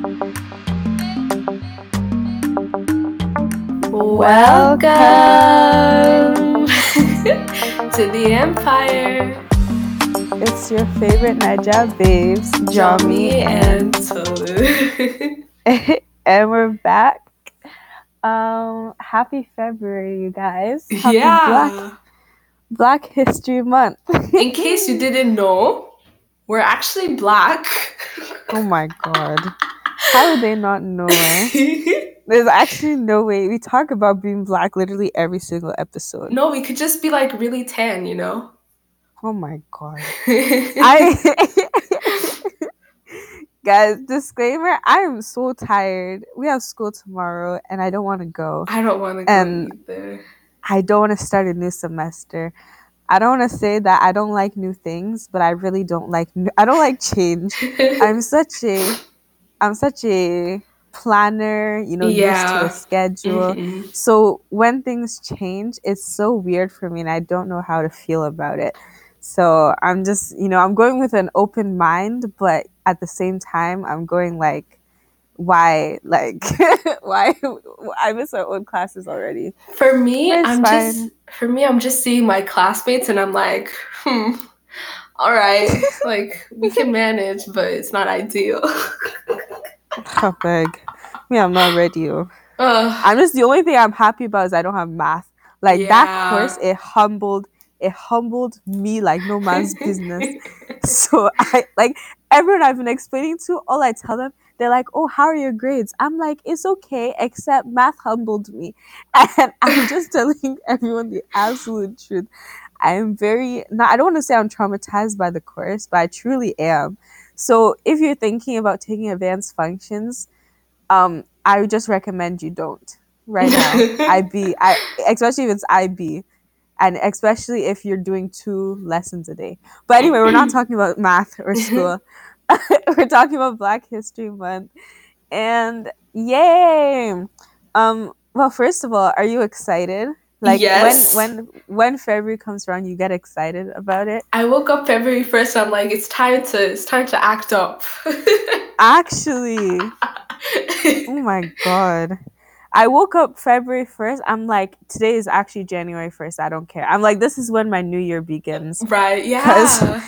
Welcome to the Empire. It's your favorite Naija babes, Jami and Tolu. and, we're back. Um, happy February, you guys. Happy Black, yeah. Black History Month. In case you didn't know, we're actually black. oh my god. How would they not know? There's actually no way. We talk about being black literally every single episode. no, we could just be like really tan, you know? Oh my god. I guys, disclaimer, I am so tired. We have school tomorrow and I don't want to go. I don't want to go And- either. I don't want to start a new semester. I don't want to say that I don't like new things, but I really don't like new, I don't like change. I'm such a I'm such a planner, you know, used to a schedule. Mhm. So when things change, it's so weird for me and I don't know how to feel about it. So I'm just, you know, I'm going with an open mind, but at the same time, I'm going like, why, like, why? I miss our own classes already. For me, I'm fine. just for me, I'm just seeing my classmates and I'm like, hmm, all right, like we can manage, but it's not ideal. Beg. Me, I'm not ready. oh. Ugh. I'm just the only thing I'm happy about is I don't have math. Like that course, it humbled, it humbled me like no man's business. so I like everyone I've been explaining to, all I tell them, they're like, "Oh, how are your grades?" I'm like, "It's okay, except math humbled me," and I'm just telling everyone the absolute truth. I am very not. I don't want to say I'm traumatized by the course, but I truly am. So if you're thinking about taking advanced functions, um, I would just recommend you don't right now. IB, I especially if it's IB, and especially if you're doing two lessons a day. But anyway, we're not talking about math or school. we're talking about Black History Month, and yay! Um, well, first of all, are you excited? Like Yes. when when when February comes around, you get excited about it. I woke up February first. I'm like, it's time to it's time to act up. Actually, oh my god. I woke up February 1st. I'm like, today is actually January 1st. I don't care. I'm like, this is when my new year begins. Right. Yeah.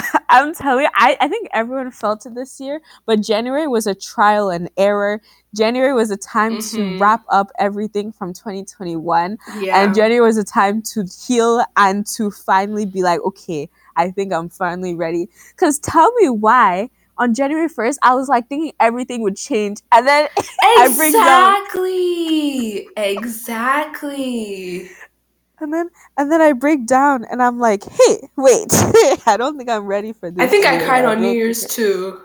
I'm telling you, I, I think everyone felt it this year, but January was a trial and error. January was a time to Mhm. wrap up everything from 2021. Yeah. And January was a time to heal and to finally be like, okay, I think I'm finally ready. Because tell me why on January 1st, I was like thinking everything would change. And then down. exactly. And then and then I break down and I'm like, hey, wait, I don't think I'm ready for this. I think I cried on New Year's think- too.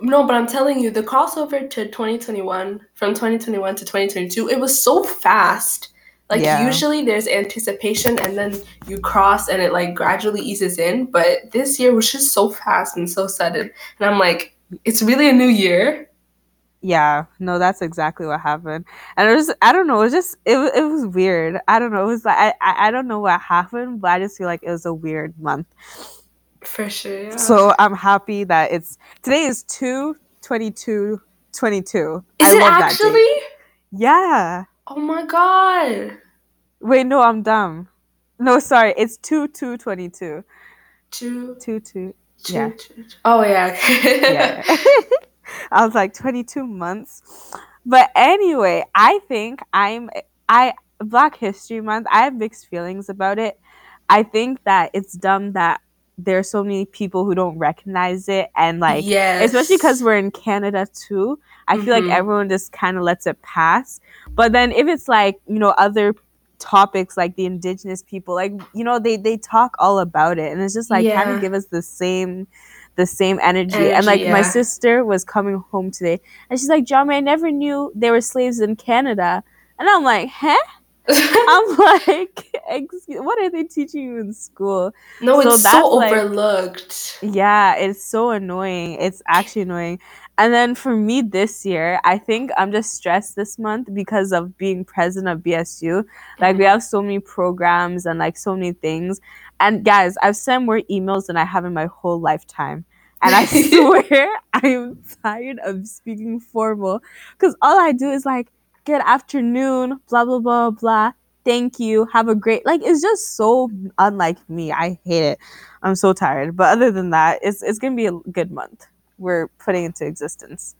no, but I'm telling you, the crossover to 2021 from 2021 to 2022, it was so fast. Like Yeah. usually there's anticipation and then you cross and it like gradually eases in, but this year was just so fast and so sudden. And I'm like, it's really a new year. Yeah, no, that's exactly what happened. And it was I don't know, it was just it it was weird. I don't know. It was like I, I I don't know what happened, but I just feel like it was a weird month. For sure. Yeah. So I'm happy that it's today is 2 22 22. is I it actually? Yeah. Oh my god. Wait, no, I'm dumb. No, sorry, it's 2 2 22. Two, 2 2. two, Yeah. two, two. Oh yeah. yeah. I was like 22 months. But anyway, I think I'm I Black History Month, I have mixed feelings about it. I think that it's dumb that there are so many people who don't recognize it and like yes. especially because we're in Canada too. I feel Mhm. like everyone just kind of lets it pass. But then if it's like, you know, other topics like the indigenous people, like, you know, they they talk all about it and it's just like kind Yeah. of give us the same the same energy. and Energy, like my sister was coming home today and she's like, John, I never knew there were slaves in Canada. And I'm like, huh? I'm like, excuse, what are they teaching you in school? no, So it's so like- overlooked. Yeah, it's so annoying. It's actually annoying. And then for me this year, I think I'm just stressed this month because of being president of BSU. Like we mm-hmm. have so many programs and like so many things. And guys, I've sent more emails than I have in my whole lifetime. And I swear I am tired of speaking formal because all I do is like, good afternoon, blah, blah, blah, blah. Thank you. Have a great like it's just so unlike me. I hate it. I'm so tired. But other than that, it's it's gonna be a good month. We're putting into existence.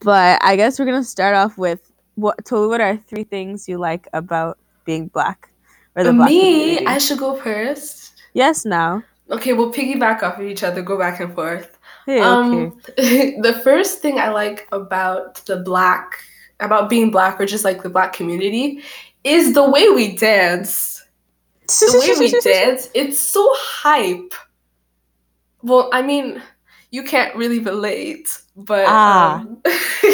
But I guess we're gonna start off with what Tolu, what are three things you like about being black? Or the black Me, community? I should go first. Yes now. Okay, we'll piggyback off of each other, go back and forth. Hey, um, okay. the first thing I like about the black, about being black or just like the black community, is the way we dance. the way we dance, it's so hype. Well, I mean, you can't really relate, but ah, um...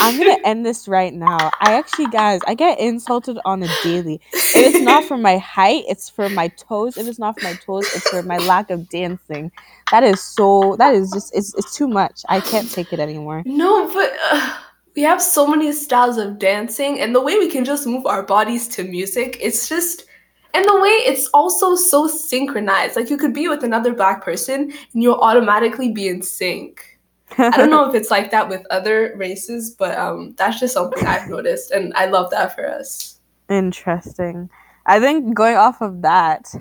I'm gonna end this right now. I actually, guys, I get insulted on a daily. It's not for my height, it's for my toes. If it's not for my toes, it's for my lack of dancing. That is so. That is just. It's it's too much. I can't take it anymore. No, but. Uh we have so many styles of dancing and the way we can just move our bodies to music it's just and the way it's also so synchronized like you could be with another black person and you'll automatically be in sync. I don't know if it's like that with other races but um that's just something i've noticed and i love that for us. Interesting. I think going off of that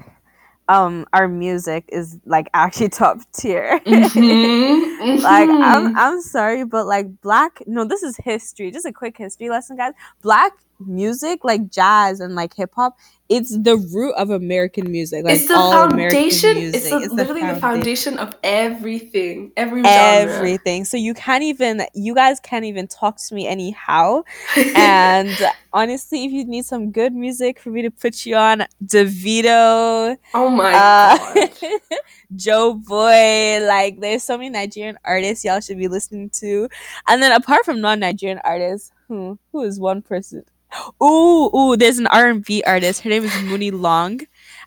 um our music is like actually top tier. Mm-hmm. mm-hmm. like i'm i'm sorry but like black no this is history. Just a quick history lesson guys. Black music like jazz and like hip hop it's the root of American music. Like it's the foundation. It's, the, it's literally the foundation. the foundation of everything. Every genre. everything. So you can't even. You guys can't even talk to me anyhow. and honestly, if you need some good music for me to put you on, Davido. Oh my uh, god. Joeboy. Like there's so many Nigerian artists y'all should be listening to. And then apart from non-Nigerian artists, who who is one person? Ooh, ooh, there's an R&B artist. Her name is Muni Long.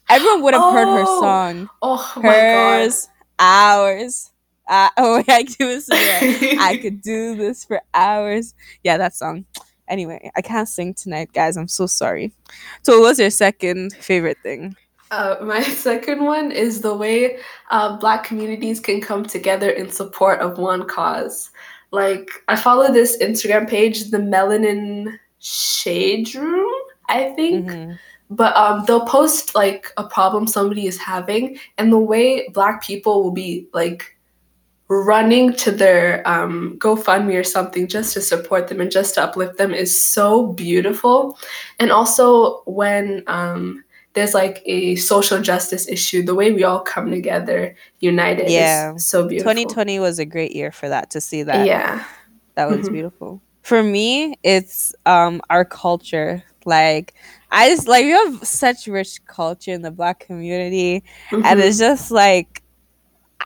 Everyone would have oh, heard her oh, song. Oh Hers, my god. Ours. Uh, oh, I could do this. I could do this for hours. Yeah, that song. Anyway, I can't sing tonight, guys. I'm so sorry. So, what's your second favorite thing? Uh, my second one is the way uh, Black communities can come together in support of one cause. Like, I follow this Instagram page, the Melanin shade room, I think. Mm-hmm. But um, they'll post like a problem somebody is having, and the way Black people will be like running to their um, GoFundMe or something just to support them and just to uplift them is so beautiful. And also when um, there's like a social justice issue, the way we all come together united yeah. so beautiful. 2020 was a great year for that to see that. Yeah. That was mm-hmm. beautiful for me it's um our culture like i just like we have such rich culture in the black community mm-hmm. and it's just like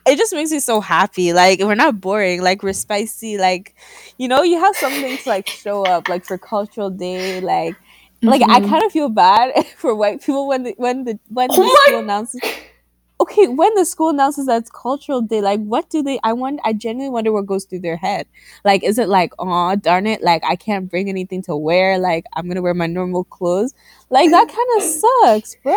it just makes me so happy like we're not boring like we're spicy like you know you have something to like show up like for cultural day like mm-hmm. like i mm-hmm. kind of feel bad for white people when the when the when oh the school announces okay, when the school announces that it's cultural day, like what do they I want I genuinely wonder what goes through their head. Like, is it like, oh darn it, like I can't bring anything to wear, like I'm gonna wear my normal clothes? Like that kind of sucks, bro.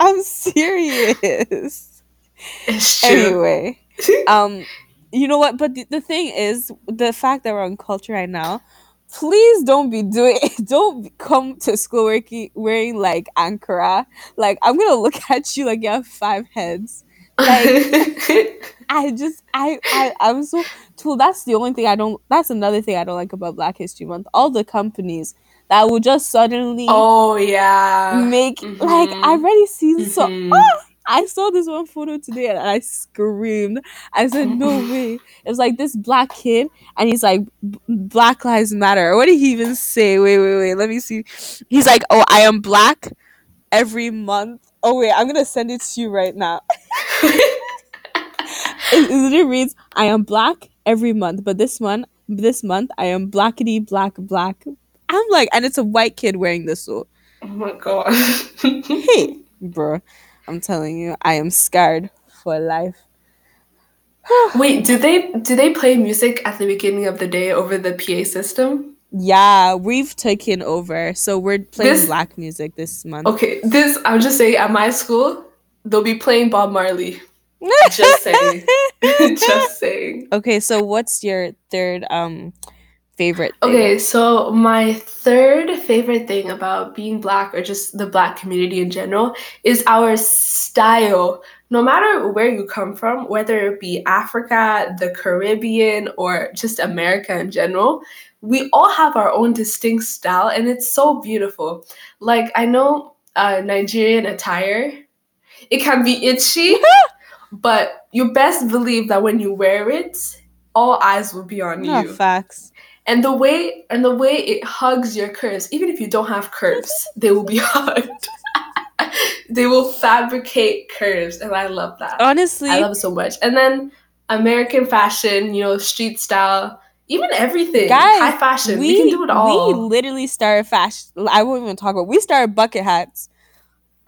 I'm serious. Anyway. um you know what? But the, the thing is, the fact that we're on culture right now, please don't be doing it, don't come to school wearing, wearing like ankara like i'm gonna look at you like you have five heads like i just I, I i'm so tool that's the only thing i don't that's another thing i don't like about black history month all the companies that will just suddenly oh yeah make mm-hmm. like i've already seen mm-hmm. so ah! I saw this one photo today and I screamed. I said, "No way!" It was like this black kid, and he's like, "Black Lives Matter." What did he even say? Wait, wait, wait. Let me see. He's like, "Oh, I am black every month." Oh wait, I'm gonna send it to you right now. it, it reads, "I am black every month, but this month, this month, I am blackity black black." I'm like, and it's a white kid wearing this suit. Oh my god. hey, bro. I'm telling you, I am scarred for life. Wait, do they do they play music at the beginning of the day over the PA system? Yeah, we've taken over. So we're playing this, black music this month. Okay, this I'm just saying at my school, they'll be playing Bob Marley. Just saying. Just saying. Okay, so what's your third um favorite thing? Okay, so my third favorite thing about being black or just the black community in general is our style. No matter where you come from, whether it be Africa, the Caribbean, or just America in general, we all have our own distinct style and it's so beautiful. Like, I know uh, Nigerian attire, it can be itchy, but you best believe that when you wear it, all eyes will be on No you facts. And the way and the way it hugs your curves even if you don't have curves they will be hugged they will fabricate curves and i love that Honestly, i love it so much and then american fashion you know street style even everything Guys, high fashion we, we, can do it all we literally started fashion. I won't even talk about. We started bucket hats.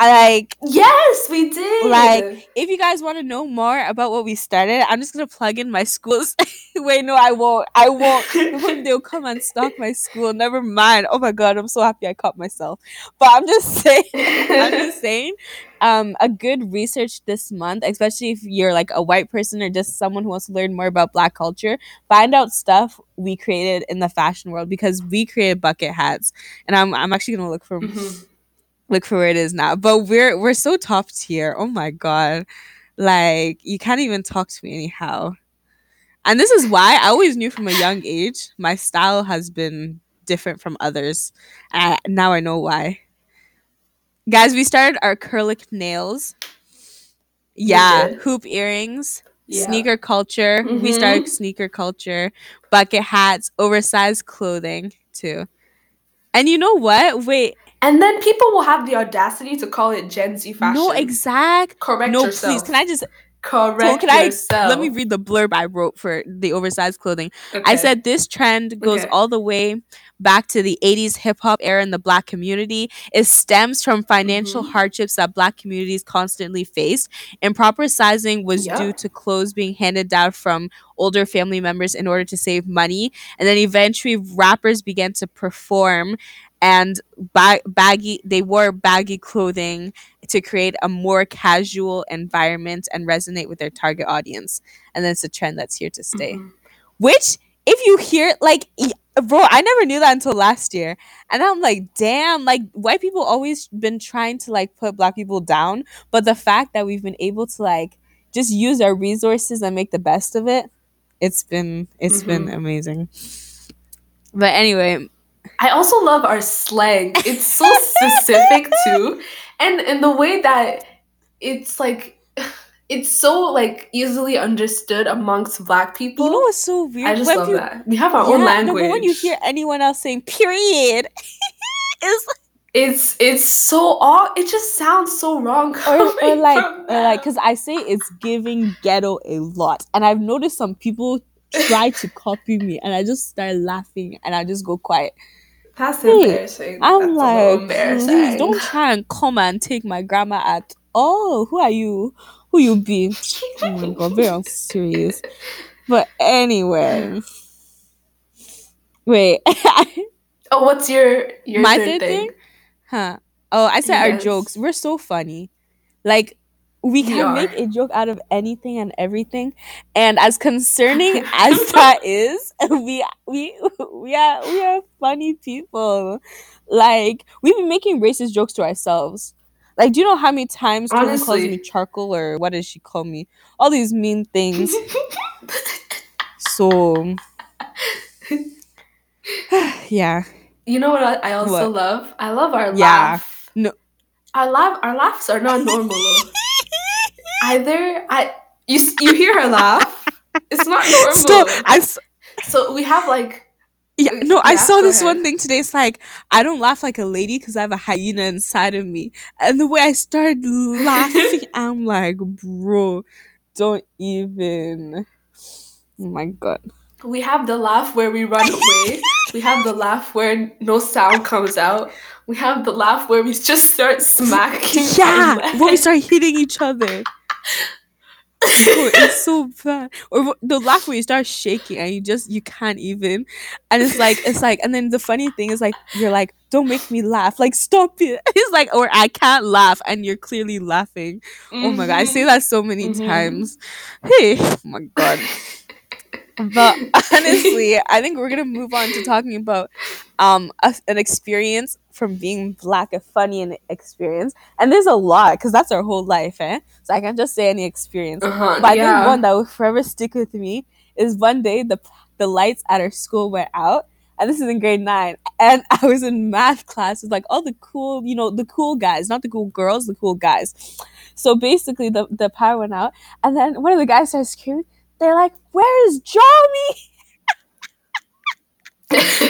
I like yes we did Like, if you guys want to know more about what we started, I'm just gonna plug in my schools. Wait, no, I won't. I won't. They'll come and stalk my school. Never mind. Oh my god, I'm so happy I caught myself. But I'm just saying. I'm just saying. Um, a good research this month, especially if you're like a white person or just someone who wants to learn more about Black culture, find out stuff we created in the fashion world because we created bucket hats, and I'm I'm actually gonna look for Mhm. Look for where it is now. But we're we're so top tier. Oh my god. Like you can't even talk to me anyhow. And this is why I always knew from a young age my style has been different from others. And I, now I know why. Guys, we started acrylic nails. Yeah, hoop earrings, Yeah. sneaker culture. We mm-hmm. started sneaker culture, bucket hats, oversized clothing too. And you know what? Wait, and then people will have the audacity to call it gen z fashion no exact correct no, yourself please. Can I just correct so can I yourself let me read the blurb I wrote for the oversized clothing. I said this trend goes Okay. all the way back to the 80s hip hop era in the black community. It stems from financial Mhm. hardships that black communities constantly faced. Improper sizing was Yeah. due to clothes being handed down from older family members in order to save money. And then eventually rappers began to perform and ba- baggy they wore baggy clothing to create a more casual environment and resonate with their target audience. And then it's a trend that's here to stay. Mhm. Which, if you hear, like, bro, I never knew that until last year. And I'm like, damn, like, white people always been trying to, like, put black people down. But the fact that we've been able to, like, just use our resources and make the best of it, it's been, it's been Mhm. amazing. But anyway, I also love our slang. It's so specific too. And and the way that it's like it's so like easily understood amongst black people. you know what's so weird? I just When love you- that. We have our own language. No, when you hear anyone else saying period, it's like, it's it's so all it just sounds so wrong. or, or like or like because I say it's giving ghetto a lot, and I've noticed some people try to copy me, and I just start laughing, and I just go quiet. That's Hey, embarrassing. I'm That's like, please don't try and come and take my grammar at all. Who are you? Who you be? Oh my god, very unserious. But anyway, wait. Oh, what's your your My third thing? thing? Huh. Oh, I said our jokes. We're so funny. Like we can make a joke out of anything and everything. And as concerning as that is, we we we are we are funny people. Like we've been making racist jokes to ourselves. Like, do you know how many times Toby calls me Honestly. charcoal or what does she call me? All these mean things. So yeah. You know what I, I also What? love? I love our Yeah. laugh. No. Our laugh our laughs are not normal. Either I you you hear her laugh. It's not normal. Stop. I So we have like Yeah, no, I saw this one thing today. It's like I don't laugh like a lady because I have a hyena inside of me, and the way I started laughing, I'm like, bro, don't even. Oh my god. we have the laugh where we run away. we have the laugh where no sound comes out. We have the laugh where we just start smacking. Yeah, when we start hitting each other. Bro, it's so bad. Or the laugh where you start shaking and you just you can't even. And it's like it's like and then the funny thing is like you're like, don't make me laugh. Like stop it. It's like or I can't laugh and you're clearly laughing. Oh my god, I say that so many Mhm. times. Hey, oh my god. But honestly, I think we're gonna move on to talking about um a, an experience from being black, a funny an experience. And there's a lot because that's our whole life, eh? So I can't just say any experience. Uh-huh. But I yeah. think one that will forever stick with me is one day the the lights at our school went out, and this is in grade nine, and I was in math class with like all the cool, you know, the cool guys, not the cool girls, the cool guys. So basically, the the power went out, and then one of the guys started screaming. They're like, "Where is Johnny?"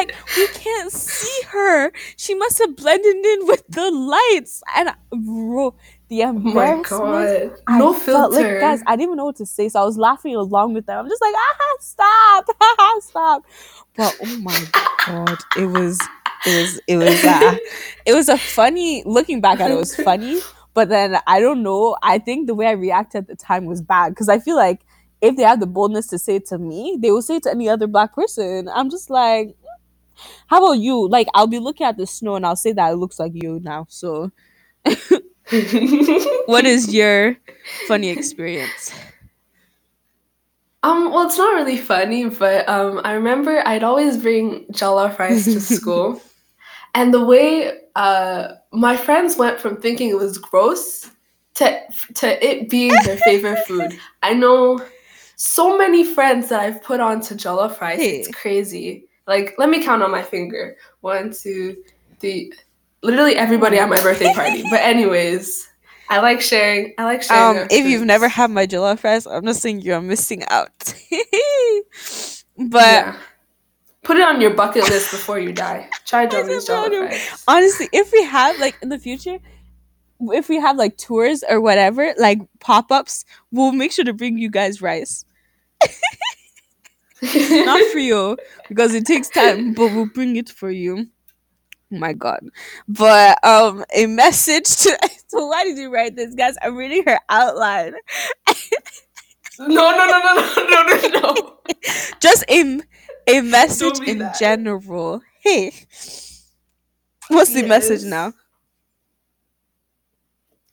Like, "We can't see her. She must have blended in with the lights." And bro, the oh my embarrassment. god. I No felt filter. like guys, I didn't even know what to say, so I was laughing along with them. I'm just like, ah, stop, ah, stop. But oh my god, it was, it was, it was, uh, it was a funny. Looking back at it, it was funny. But then I don't know. I think the way I reacted at the time was bad because I feel like if they have the boldness to say it to me, they will say it to any other black person. I'm just like, how about you? Like, I'll be looking at the snow and I'll say that it looks like you now. So, what is your funny experience? Um, well, it's not really funny, but um, I remember I'd always bring jollof rice to school, and the way uh, my friends went from thinking it was gross to to it being their favorite food. I know so many friends that I've put on to jollof rice. It's crazy. Like, let me count on my finger. One, two, three. Literally everybody at my birthday party. But anyways, I like sharing. I like sharing. Um, if you've never had my jollof rice, I'm not saying you're missing out. but yeah. Put it on your bucket list before you die. Try Johnny's put it on jollof rice. honestly, if we have like in the future, if we have like tours or whatever, like pop ups, we'll make sure to bring you guys rice. Not for you because it takes time, but we'll bring it for you. Oh my god. But um a message to so why did you write this, guys? I'm reading her outline. no, no, no, no, no, no, no, no. Just a a message in that. general. Hey. What's the message now?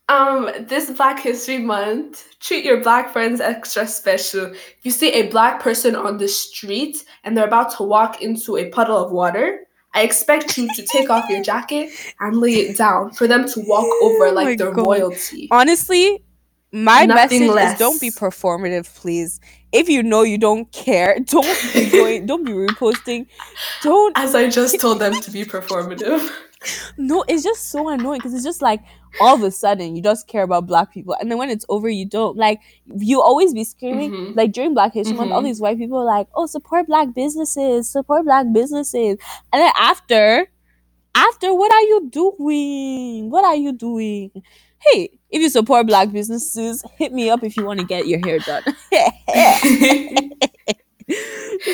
Um, this Black History Month, treat your black friends extra special. If you see a black person on the street and they're about to walk into a puddle of water, I expect you to take off your jacket and lay it down for them to walk over Oh like they're God. royalty. Honestly, my Nothing message less. is don't be performative, please. If you know you don't care, don't be going, don't be reposting. Don't As I just told them to be performative. no, it's just so annoying because it's just like all of a sudden you just care about black people and then when it's over you don't. Like you always be screaming Mhm. like during Black History Month, all Mhm. these white people are like, oh support black businesses, support black businesses. And then after after what are you doing? What are you doing? Hey, if you support black businesses, hit me up if you want to get your hair done.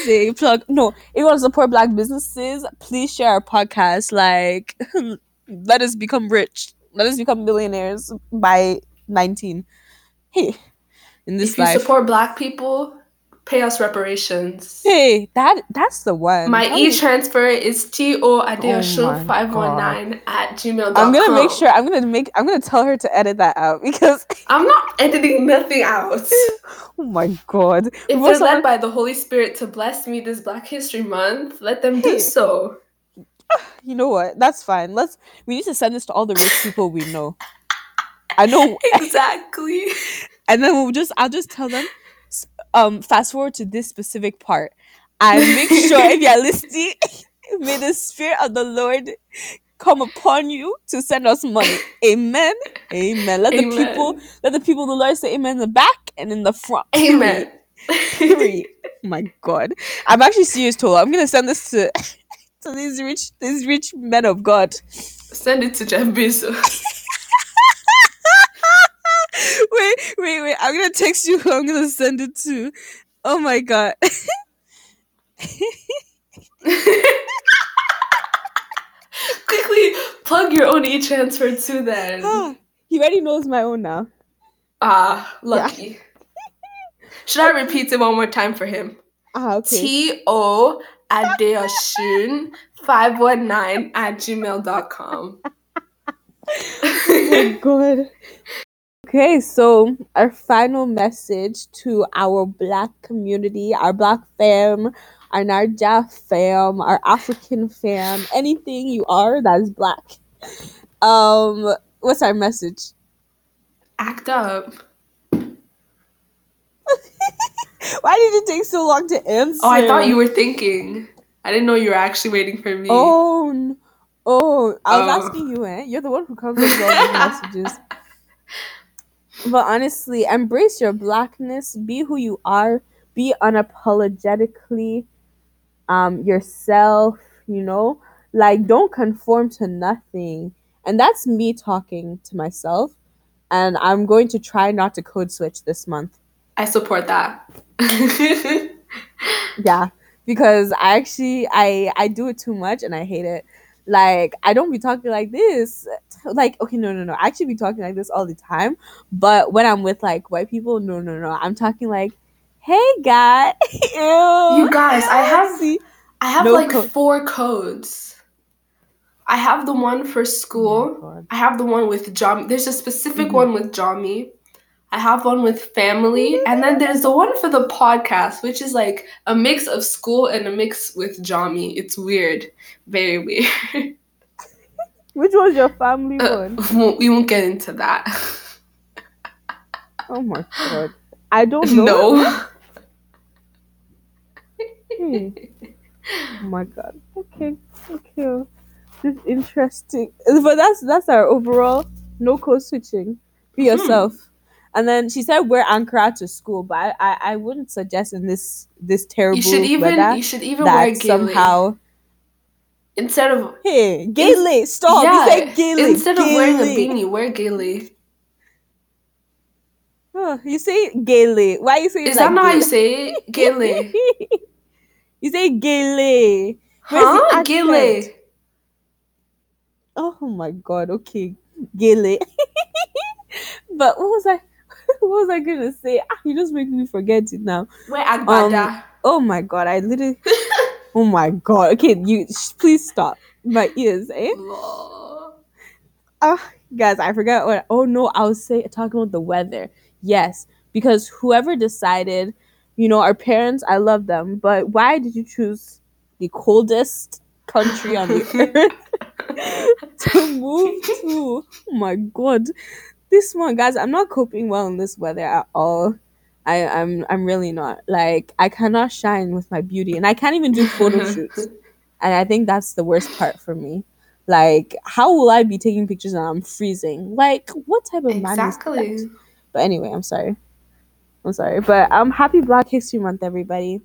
Say plug. No, if you want to support black businesses, please share our podcast. Like, let us become rich. Let us become millionaires by 19. Hey, in this if you life. support black people, pay us reparations. hey, that that's the one. My e-transfer is to Oh my adeosun five one nine at gmail.com. I'm gonna make sure. I'm gonna make. I'm gonna tell her to edit that out because. I'm not editing nothing out. Oh my god. If Before they're led by the Holy Spirit to bless me this Black History Month, let them Hey. do so. you know what? That's fine. Let's. We need to send this to all the rich people we know. I know, Exactly. and then we'll just. I'll just tell them. Um, fast forward to this specific part, and make sure if you're listening, may the spirit of the Lord come upon you to send us money. Amen. Amen. Let the people. Let the people of the Lord say amen in the back and in the front. Amen. Period. Oh my god. I'm actually serious, Tola. I'm gonna send this to to these rich these rich men of God. Send it to Jeff Bezos. wait, wait. I'm gonna text you who I'm gonna send it to. Oh my god. Quickly plug your own e transfer to them. Ah, he already knows my own now. Ah, lucky. Should I repeat it one more time for him? Ah, okay. T O Adeosun 519 at gmail.com. oh my god. Okay, so our final message to our black community, our black fam, our Naija fam, our African fam, anything you are that is black. Um, what's our message? Act up. Why did it take so long to answer? Oh, I thought you were thinking. I didn't know you were actually waiting for me. Oh, oh, I was Oh. asking you, eh? You're the one who comes up with all the messages. But honestly, embrace your blackness. Be who you are. Be unapologetically um yourself. You know, like don't conform to nothing. And that's me talking to myself. And I'm going to try not to code switch this month. I support that. Yeah, because I actually I I do it too much and I hate it. Like I don't be talking like this. Like okay, no, no, no. I actually be talking like this all the time. But when I'm with like white people, no, no, no. I'm talking like, hey, guy. Ew. You guys, I have-? I have No like code. four codes. I have the one for Oh school. God. I have the one with Jami. There's a specific Mhm. one with Jami. I have one with family, and then there's the one for the podcast, which is like a mix of school and a mix with Jami. It's weird, very weird. Which was your family Uh, one? we won't get into that. Oh my god. I don't know. no. Hmm. Oh my god. Okay. Okay. This is interesting. But that's that's our overall no code switching. Be Hmm. And then she said wear Ankara to school, but I, I, I wouldn't suggest in this this terrible You should even weather you should even wear that gele somehow instead of Hey, gele, stop. yeah, you said gele. instead of wearing a beanie, wear gele. Huh, you say gele. Why you say Is like that not how you say it? Gele? you say the Huh? Gele. Oh my god, okay. Gele. but what was I what was I gonna say? Ah, you just make me forget it now. Wear agbada. Oh my god, I literally Oh my god. Okay, you sh- please stop. My ears, eh? Oh, guys, I forgot what oh no, I was say talking about the weather. Yes, because whoever decided, you know, our parents, I love them, but why did you choose the coldest country on the earth to move to? Oh my god. This one, guys, I'm not coping well in this weather at all. I, I'm I'm really not. Like I cannot shine with my beauty and I can't even do photo shoots. And I think that's the worst part for me. Like, how will I be taking pictures and I'm freezing? Like, what type of man is Exactly. that? But anyway, I'm sorry. I'm sorry. But um happy Black History Month, everybody.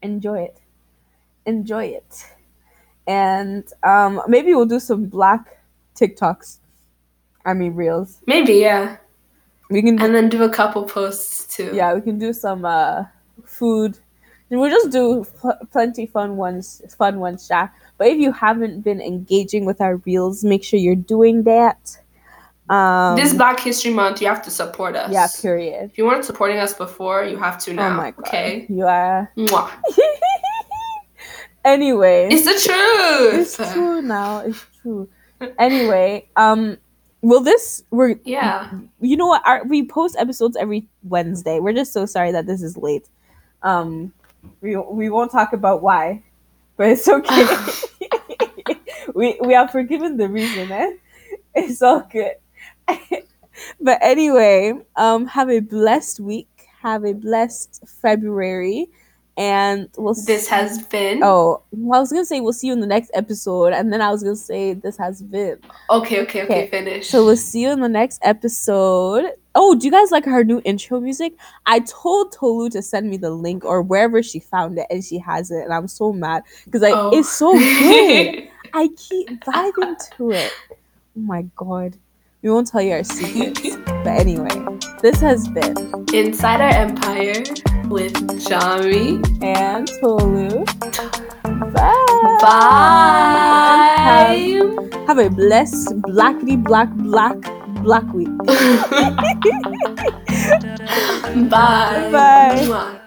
Enjoy it. Enjoy it. And um maybe we'll do some black TikToks. I mean reels. Maybe, yeah. We can do, And then do a couple posts too. yeah, we can do some uh food. We'll just do pl- plenty fun ones, fun ones, Sha. But if you haven't been engaging with our reels, make sure you're doing that. Um, this Black History Month, you have to support us. yeah, period. If you weren't supporting us before, you have to now. oh my god, Okay. you are. Mwah. anyway, It's the truth. it's true now. It's true. Anyway, um, will this we're Yeah. you know what? Our, we post episodes every Wednesday. We're just so sorry that this is late. Um, we we won't talk about why, but it's okay. we we are forgiven the reason, eh? It's all good. but anyway, um, have a blessed week. Have a blessed February, and we'll. This see- has been. Oh, well, I was gonna say we'll see you in the next episode, and then I was gonna say this has been. Okay, okay, okay, Okay, finish. So we'll see you in the next episode. Oh, do you guys like her new intro music? I told Tolu to send me the link or wherever she found it, and she has it, and I'm so mad because like Oh. it's so good. I keep vibing to it. Oh my god, we won't tell you our secrets, but anyway, this has been Inside Our Empire with Jami. and Tolu. Bye. Bye. Have a blessed blackity black black Black Week. Bye. Bye. Mwah.